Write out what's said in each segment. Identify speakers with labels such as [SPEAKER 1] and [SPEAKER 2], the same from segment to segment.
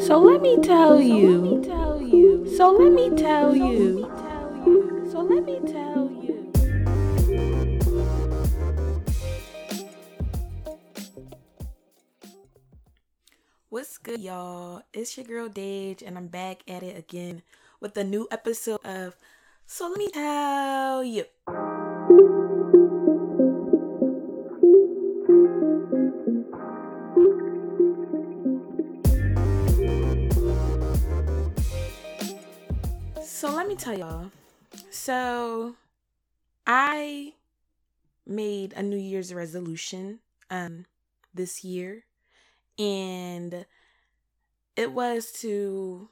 [SPEAKER 1] So let me tell you. So let me tell you. So let me tell you. What's good, y'all? It's your girl Deja, and I'm back at it again with a new episode of So Let Me Tell You. So let me tell y'all. So I made a New Year's resolution um this year and it was to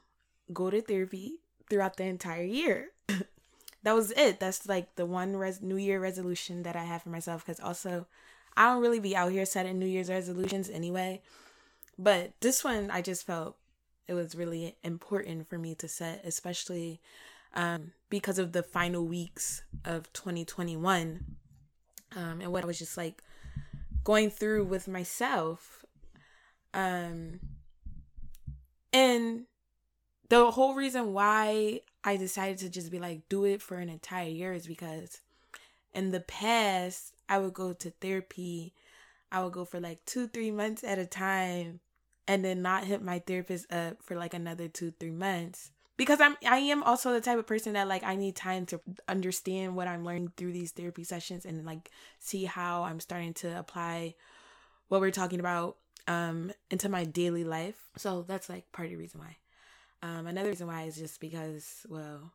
[SPEAKER 1] go to therapy throughout the entire year. that was it. That's like the one res- New Year resolution that I have for myself because also I don't really be out here setting New Year's resolutions anyway. But this one I just felt it was really important for me to set, especially um, because of the final weeks of 2021 um, and what I was just like going through with myself. Um, and the whole reason why I decided to just be like, do it for an entire year is because in the past, I would go to therapy. I would go for like two, three months at a time and then not hit my therapist up for like another two, three months. Because I'm I am also the type of person that like I need time to understand what I'm learning through these therapy sessions and like see how I'm starting to apply what we're talking about um into my daily life. So that's like part of the reason why. Um another reason why is just because well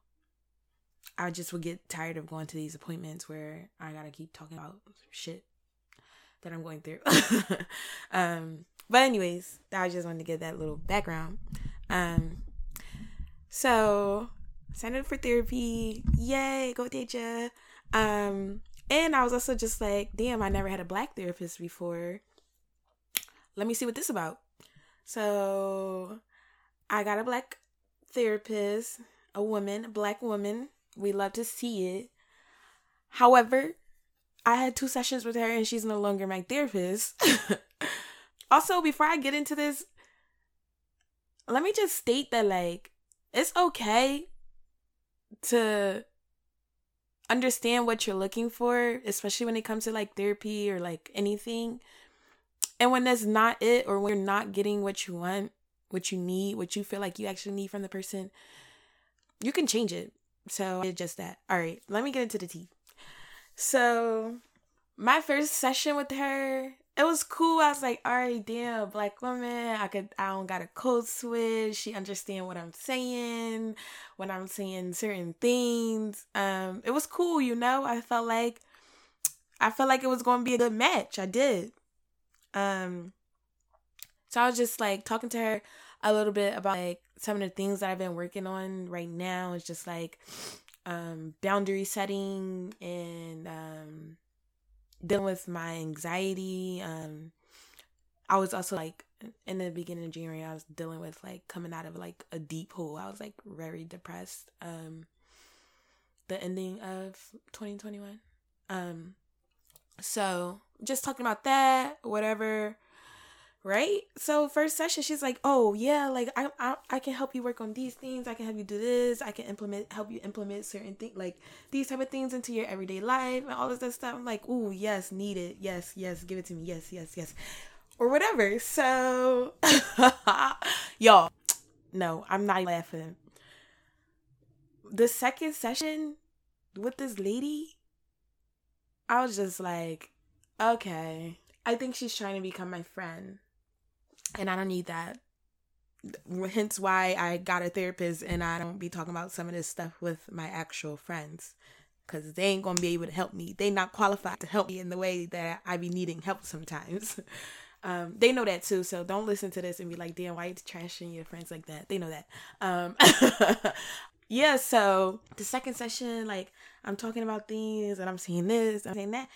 [SPEAKER 1] I just would get tired of going to these appointments where I gotta keep talking about shit that I'm going through. um but anyways, I just wanted to get that little background. Um, so signed up for therapy. Yay, go Deja. Um, and I was also just like, damn, I never had a black therapist before. Let me see what this about. So I got a black therapist, a woman, a black woman. We love to see it. However, I had two sessions with her and she's no longer my therapist. also, before I get into this, let me just state that like it's okay to understand what you're looking for, especially when it comes to like therapy or like anything. And when that's not it, or when you're not getting what you want, what you need, what you feel like you actually need from the person, you can change it. So it's just that. All right, let me get into the tea. So my first session with her, it was cool. I was like, all right, damn, black woman. I could I don't got a code switch. She understand what I'm saying when I'm saying certain things. Um, it was cool, you know. I felt like I felt like it was gonna be a good match. I did. Um so I was just like talking to her a little bit about like some of the things that I've been working on right now. It's just like um boundary setting and um dealing with my anxiety. Um, I was also like in the beginning of January, I was dealing with like coming out of like a deep hole. I was like very depressed. Um, the ending of 2021. Um, so just talking about that, whatever. Right. So first session, she's like, "Oh yeah, like I, I I can help you work on these things. I can help you do this. I can implement help you implement certain things like these type of things into your everyday life and all this stuff." I'm like, "Ooh, yes, need it. Yes, yes, give it to me. Yes, yes, yes." Or whatever. So y'all, no, I'm not laughing. The second session with this lady, I was just like, "Okay, I think she's trying to become my friend." And I don't need that. Hence why I got a therapist and I don't be talking about some of this stuff with my actual friends because they ain't gonna be able to help me. They not qualified to help me in the way that I be needing help sometimes. Um, they know that too, so don't listen to this and be like, "Damn, why you trashing your friends like that?" They know that. Um, yeah. So the second session, like I'm talking about things and I'm seeing this, I'm saying that,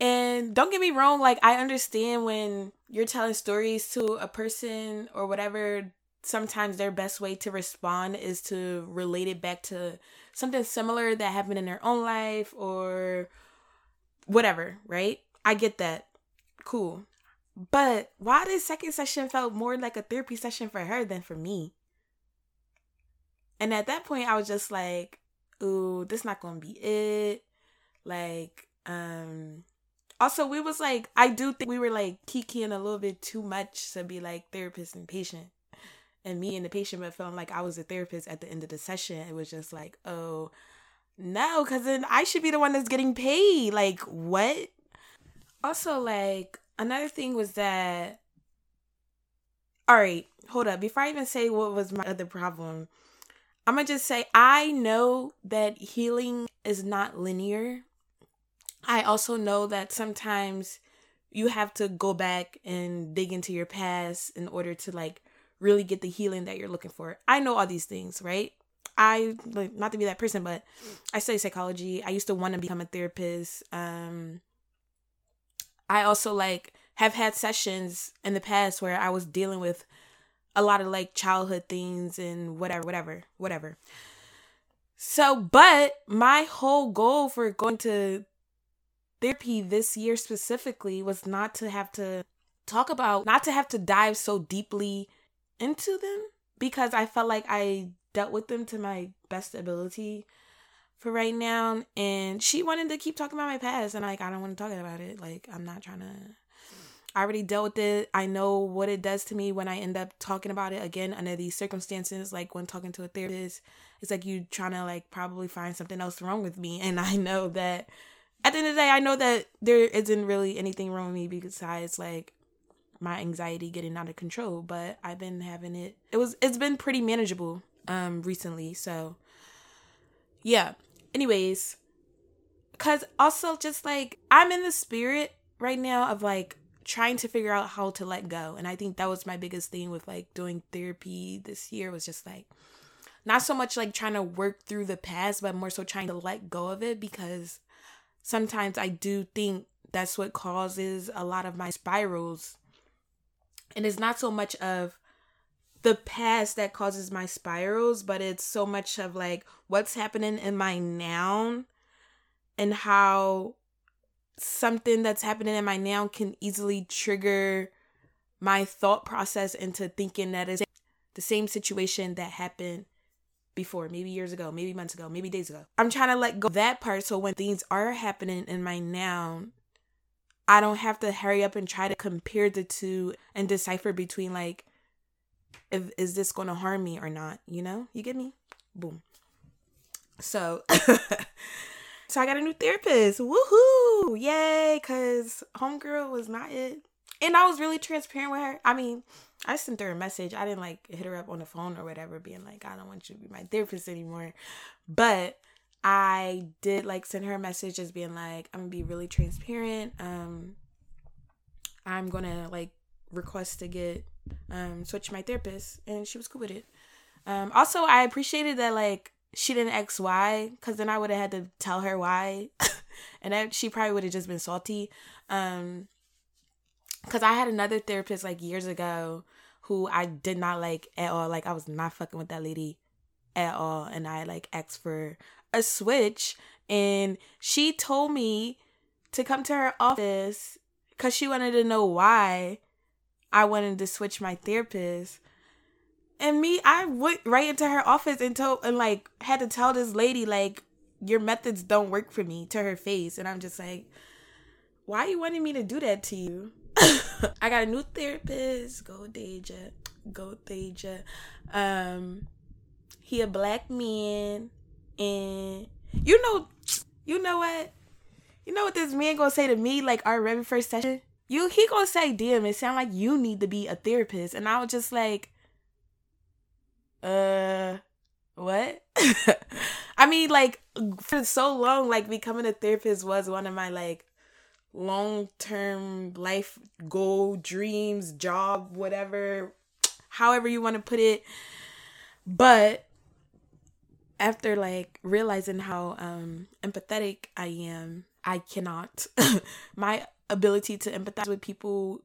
[SPEAKER 1] and don't get me wrong, like I understand when you're telling stories to a person or whatever, sometimes their best way to respond is to relate it back to something similar that happened in their own life or whatever, right? I get that. Cool. But why this second session felt more like a therapy session for her than for me? And at that point, I was just like, ooh, this not gonna be it. Like, um, also we was like, I do think we were like kikiing a little bit too much to be like therapist and patient. And me and the patient, but feeling like I was a therapist at the end of the session. It was just like, oh, no, because then I should be the one that's getting paid. Like, what? Also, like, another thing was that, all right, hold up. Before I even say what was my other problem, I'm going to just say I know that healing is not linear. I also know that sometimes you have to go back and dig into your past in order to like really get the healing that you're looking for. I know all these things, right? I like not to be that person, but I study psychology. I used to want to become a therapist. Um I also like have had sessions in the past where I was dealing with a lot of like childhood things and whatever, whatever, whatever. So, but my whole goal for going to therapy this year specifically was not to have to talk about, not to have to dive so deeply into them because I felt like I dealt with them to my best ability for right now. And she wanted to keep talking about my past, and like, I don't want to talk about it. Like, I'm not trying to I already dealt with it. I know what it does to me when I end up talking about it again under these circumstances. Like when talking to a therapist, it's like you trying to like probably find something else wrong with me. And I know that at the end of the day, I know that there isn't really anything wrong with me besides like my anxiety getting out of control. But I've been having it. It was it's been pretty manageable um recently. So yeah. Anyways, cause also just like I'm in the spirit right now of like trying to figure out how to let go. And I think that was my biggest thing with like doing therapy this year was just like not so much like trying to work through the past, but more so trying to let go of it because sometimes I do think that's what causes a lot of my spirals. And it's not so much of the past that causes my spirals, but it's so much of like what's happening in my now and how something that's happening in my now can easily trigger my thought process into thinking that is the same situation that happened before, maybe years ago, maybe months ago, maybe days ago. I'm trying to let go that part so when things are happening in my now, I don't have to hurry up and try to compare the two and decipher between like if is this going to harm me or not, you know? You get me? Boom. So So I got a new therapist. Woohoo! Yay! Cause homegirl was not it. And I was really transparent with her. I mean, I sent her a message. I didn't like hit her up on the phone or whatever, being like, I don't want you to be my therapist anymore. But I did like send her a message just being like, I'm gonna be really transparent. Um I'm gonna like request to get um switch my therapist and she was cool with it. Um also I appreciated that like she didn't X why, because then I would have had to tell her why, and that she probably would have just been salty. Um, because I had another therapist like years ago who I did not like at all. Like I was not fucking with that lady at all, and I like asked for a switch, and she told me to come to her office because she wanted to know why I wanted to switch my therapist. And me, I went right into her office and told and like had to tell this lady like your methods don't work for me to her face, and I'm just like, why are you wanting me to do that to you? I got a new therapist. Go Deja. Go Deja. Um, he a black man, and you know, you know what? You know what this man gonna say to me? Like our very first session, you he gonna say, "Damn, it sound like you need to be a therapist," and I was just like uh what i mean like for so long like becoming a therapist was one of my like long-term life goal dreams job whatever however you want to put it but after like realizing how um empathetic i am i cannot my ability to empathize with people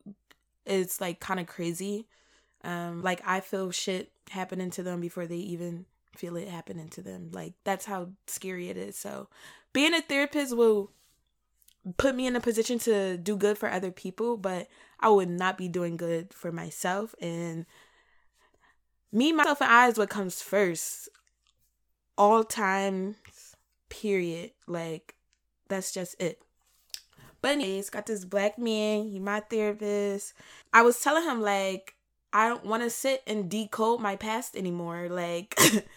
[SPEAKER 1] is like kind of crazy um, like I feel shit happening to them before they even feel it happening to them. Like that's how scary it is. So being a therapist will put me in a position to do good for other people, but I would not be doing good for myself. And me, myself, and I is what comes first. All times, period. Like, that's just it. But anyways, got this black man, he my therapist. I was telling him like I don't want to sit and decode my past anymore. Like,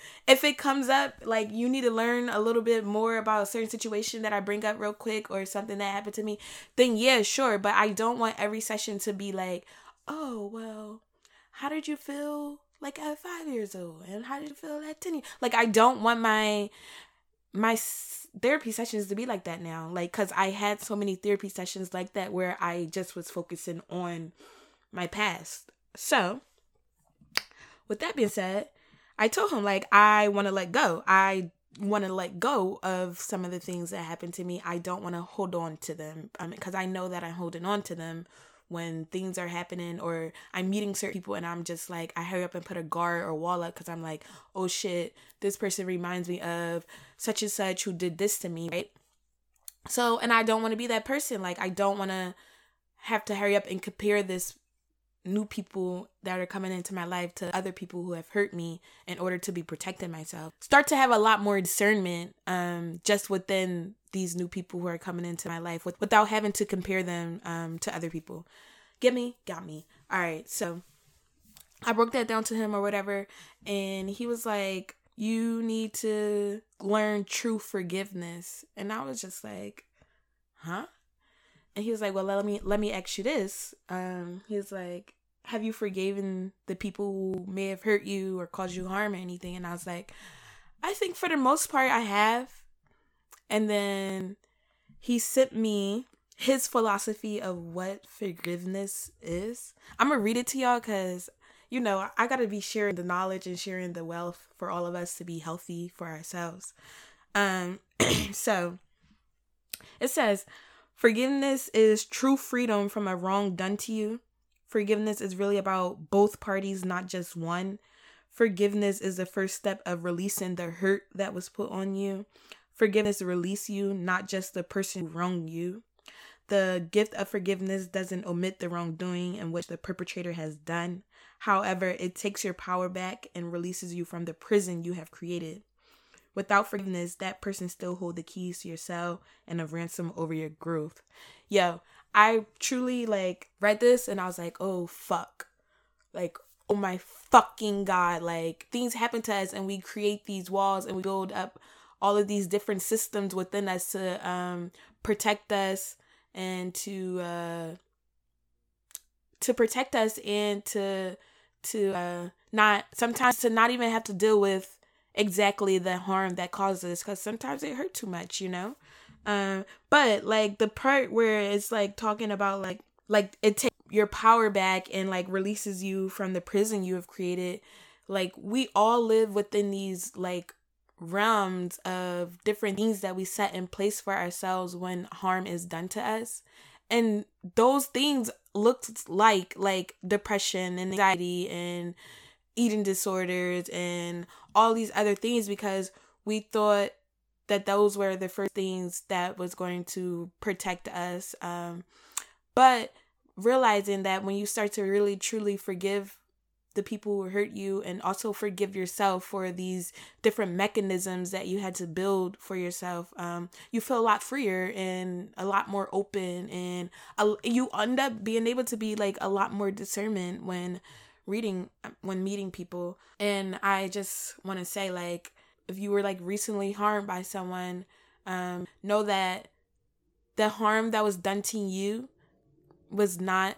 [SPEAKER 1] if it comes up, like, you need to learn a little bit more about a certain situation that I bring up real quick or something that happened to me, then yeah, sure. But I don't want every session to be like, oh, well, how did you feel like at five years old? And how did you feel at 10 years? Like, I don't want my, my therapy sessions to be like that now. Like, cause I had so many therapy sessions like that where I just was focusing on my past so, with that being said, I told him like I want to let go. I want to let go of some of the things that happened to me. I don't want to hold on to them um, because I, mean, I know that I'm holding on to them when things are happening or I'm meeting certain people and I'm just like I hurry up and put a guard or wall up because I'm like, oh shit, this person reminds me of such and such who did this to me, right? So, and I don't want to be that person. Like I don't want to have to hurry up and compare this new people that are coming into my life to other people who have hurt me in order to be protecting myself. Start to have a lot more discernment um just within these new people who are coming into my life with, without having to compare them um to other people. Get me? Got me. All right so i broke that down to him or whatever and he was like you need to learn true forgiveness. And i was just like huh and he was like well let me let me ask you this um he's like have you forgiven the people who may have hurt you or caused you harm or anything? And I was like, I think for the most part I have. And then he sent me his philosophy of what forgiveness is. I'm gonna read it to y'all because you know I gotta be sharing the knowledge and sharing the wealth for all of us to be healthy for ourselves. Um, so it says, forgiveness is true freedom from a wrong done to you Forgiveness is really about both parties, not just one. Forgiveness is the first step of releasing the hurt that was put on you. Forgiveness release you, not just the person who wronged you. The gift of forgiveness doesn't omit the wrongdoing in which the perpetrator has done. However, it takes your power back and releases you from the prison you have created. Without forgiveness, that person still hold the keys to your cell and a ransom over your growth. Yo, I truly like read this and I was like, oh fuck. Like, oh my fucking god. Like things happen to us and we create these walls and we build up all of these different systems within us to um protect us and to uh to protect us and to to uh not sometimes to not even have to deal with exactly the harm that causes because sometimes it hurt too much you know um, but like the part where it's like talking about like like it takes your power back and like releases you from the prison you have created. Like we all live within these like realms of different things that we set in place for ourselves when harm is done to us. And those things looked like like depression and anxiety and eating disorders and all these other things because we thought that those were the first things that was going to protect us. Um, but realizing that when you start to really truly forgive the people who hurt you and also forgive yourself for these different mechanisms that you had to build for yourself um, you feel a lot freer and a lot more open and a, you end up being able to be like a lot more discernment when reading when meeting people and i just want to say like if you were like recently harmed by someone, um, know that the harm that was done to you was not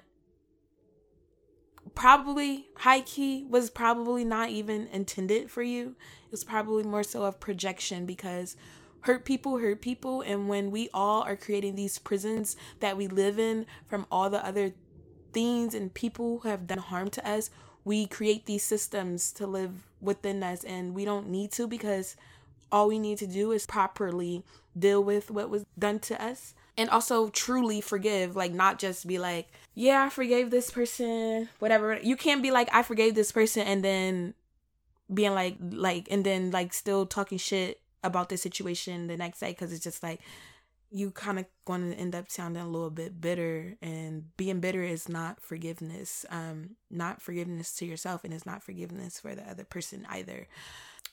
[SPEAKER 1] probably high key was probably not even intended for you. It was probably more so of projection because hurt people hurt people and when we all are creating these prisons that we live in from all the other things and people who have done harm to us, we create these systems to live within us and we don't need to because all we need to do is properly deal with what was done to us. And also truly forgive like not just be like yeah i forgave this person whatever. You can't be like i forgave this person and then being like like and then like still talking shit about the situation the next day because it's just like you kind of going to end up sounding a little bit bitter and being bitter is not forgiveness um not forgiveness to yourself and it's not forgiveness for the other person either.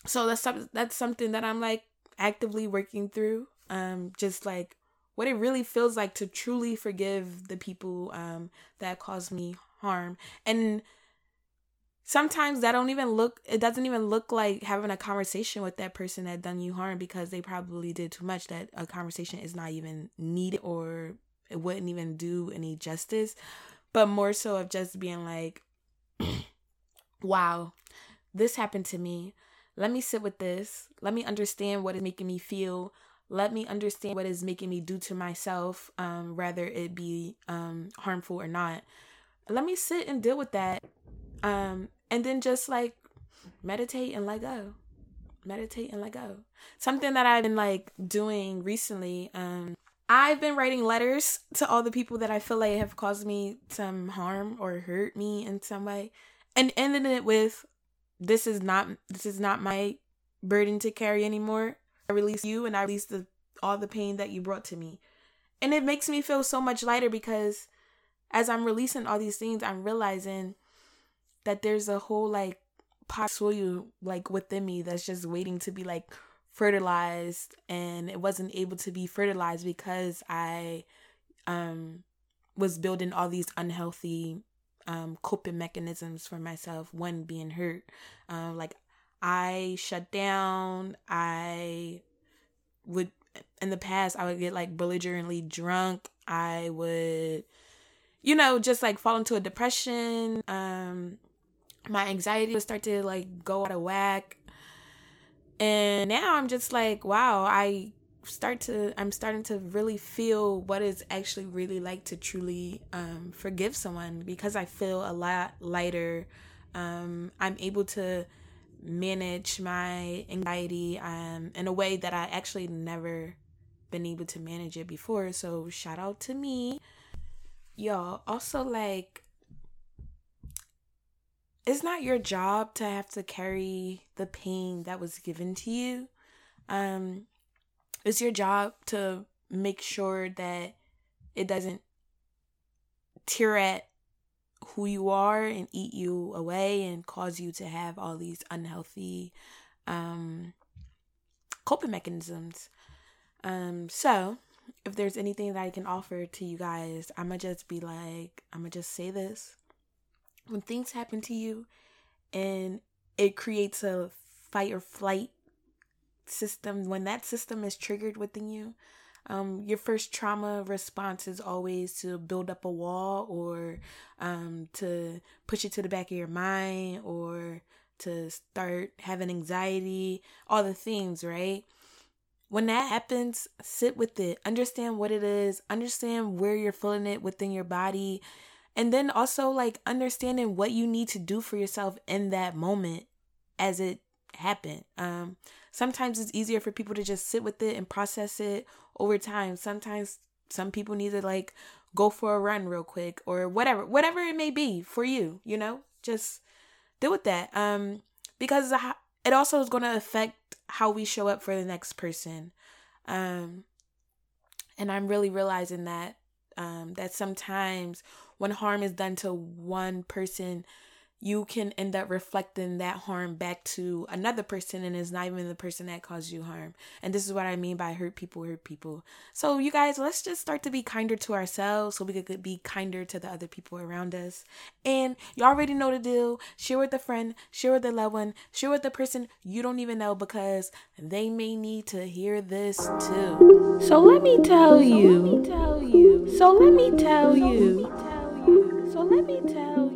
[SPEAKER 1] So that's that's something that i'm like actively working through um just like what it really feels like to truly forgive the people um that caused me harm. And sometimes that don't even look it doesn't even look like having a conversation with that person that done you harm because they probably did too much that a conversation is not even needed or it wouldn't even do any justice. But more so of just being like wow this happened to me. Let me sit with this. Let me understand what is making me feel. Let me understand what is making me do to myself um rather it be um harmful or not. Let me sit and deal with that um and then just like meditate and let go. Meditate and let go. Something that i've been like doing recently um i've been writing letters to all the people that i feel like have caused me some harm or hurt me in some way and ending it with this is not this is not my burden to carry anymore. I release you and i release the all the pain that you brought to me. And it makes me feel so much lighter because as i'm releasing all these things i'm realizing that there's a whole like pot soil like within me that's just waiting to be like fertilized and it wasn't able to be fertilized because I um was building all these unhealthy um coping mechanisms for myself when being hurt. Um like I shut down, I would in the past I would get like belligerently drunk. I would you know just like fall into a depression um my anxiety would start to like go out of whack. And now i'm just like wow i start to i'm starting to really feel what it's actually really like to truly um, forgive someone because i feel a lot lighter. Um, i'm able to manage my anxiety um, in a way that i actually never been able to manage it before. So shout out to me. Y'all also like it's not your job to have to carry the pain that was given to you. Um, it's your job to make sure that it doesn't tear at who you are and eat you away and cause you to have all these unhealthy um, coping mechanisms. Um, so, if there's anything that I can offer to you guys, I'm gonna just be like, I'm gonna just say this when things happen to you and it creates a fight or flight system, when that system is triggered within you, um, your first trauma response is always to build up a wall or um, to push it to the back of your mind or to start having anxiety, all the things, right? When that happens, sit with it, understand what it is, understand where you're feeling it within your body, and then also like understanding what you need to do for yourself in that moment as it happened. Um sometimes it's easier for people to just sit with it and process it over time. Sometimes some people need to like go for a run real quick or whatever whatever it may be for you you know? Just deal with that. Um because it also is going to affect how we show up for the next person. Um and i'm really realizing that um that sometimes when harm is done to one person, you can end up reflecting that harm back to another person and it's not even the person that caused you harm. And this is what I mean by hurt people hurt people. So you guys, let's just start to be kinder to ourselves so we could be kinder to the other people around us. And you already know the deal. Share with a friend, share with a loved one, share with the person you don't even know because they may need to hear this too. So let me tell you. So let me tell you. So let me tell you. So let me tell.